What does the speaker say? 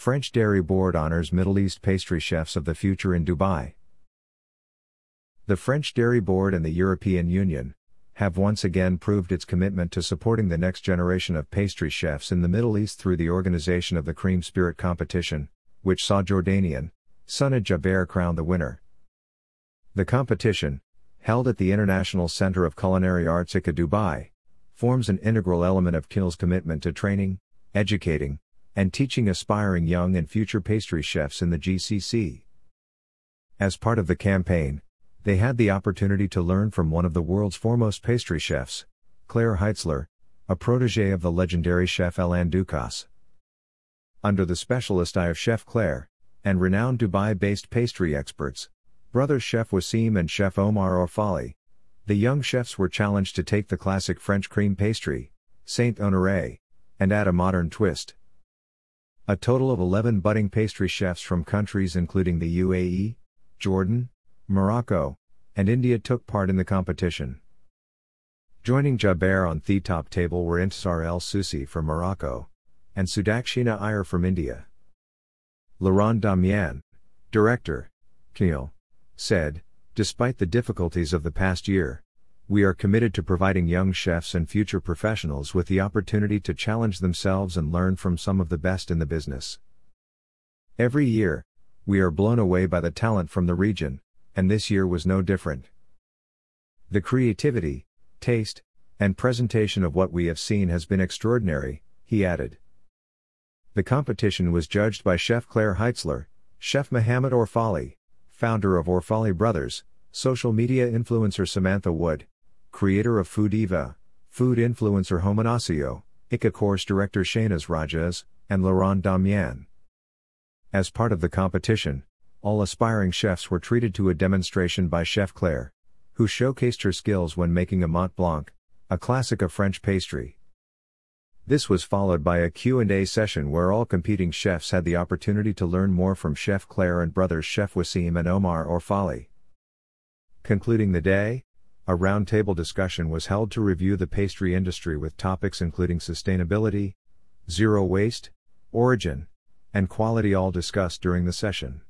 French Dairy Board honors Middle East pastry chefs of the future in Dubai. The French Dairy Board and the European Union have once again proved its commitment to supporting the next generation of pastry chefs in the Middle East through the organization of the Cream Spirit competition, which saw Jordanian Sunad Jaber crowned the winner. The competition, held at the International Center of Culinary Arts ICA Dubai, forms an integral element of KIL's commitment to training, educating, and teaching aspiring young and future pastry chefs in the GCC. As part of the campaign, they had the opportunity to learn from one of the world's foremost pastry chefs, Claire Heitzler, a protege of the legendary chef Alain Ducasse. Under the specialist eye of Chef Claire, and renowned Dubai based pastry experts, brothers Chef Wassim and Chef Omar Orfali, the young chefs were challenged to take the classic French cream pastry, Saint Honoré, and add a modern twist. A total of 11 budding pastry chefs from countries including the UAE, Jordan, Morocco, and India took part in the competition. Joining Jaber on the top table were Intisar El Susi from Morocco, and Sudakshina Iyer from India. Laurent Damian, director, KIL, said, Despite the difficulties of the past year, we are committed to providing young chefs and future professionals with the opportunity to challenge themselves and learn from some of the best in the business. Every year, we are blown away by the talent from the region, and this year was no different. The creativity, taste, and presentation of what we have seen has been extraordinary, he added. The competition was judged by Chef Claire Heitzler, Chef Mohammed Orfali, founder of Orfali Brothers, social media influencer Samantha Wood, creator of FooDiva, food influencer Homanasio, ICA course director Shahnaz Rajas, and Laurent Damian. As part of the competition, all aspiring chefs were treated to a demonstration by Chef Claire, who showcased her skills when making a Mont Blanc, a classic of French pastry. This was followed by a Q&A session where all competing chefs had the opportunity to learn more from Chef Claire and brothers Chef Wassim and Omar Orfali. Concluding the day, a roundtable discussion was held to review the pastry industry with topics including sustainability, zero waste, origin, and quality all discussed during the session.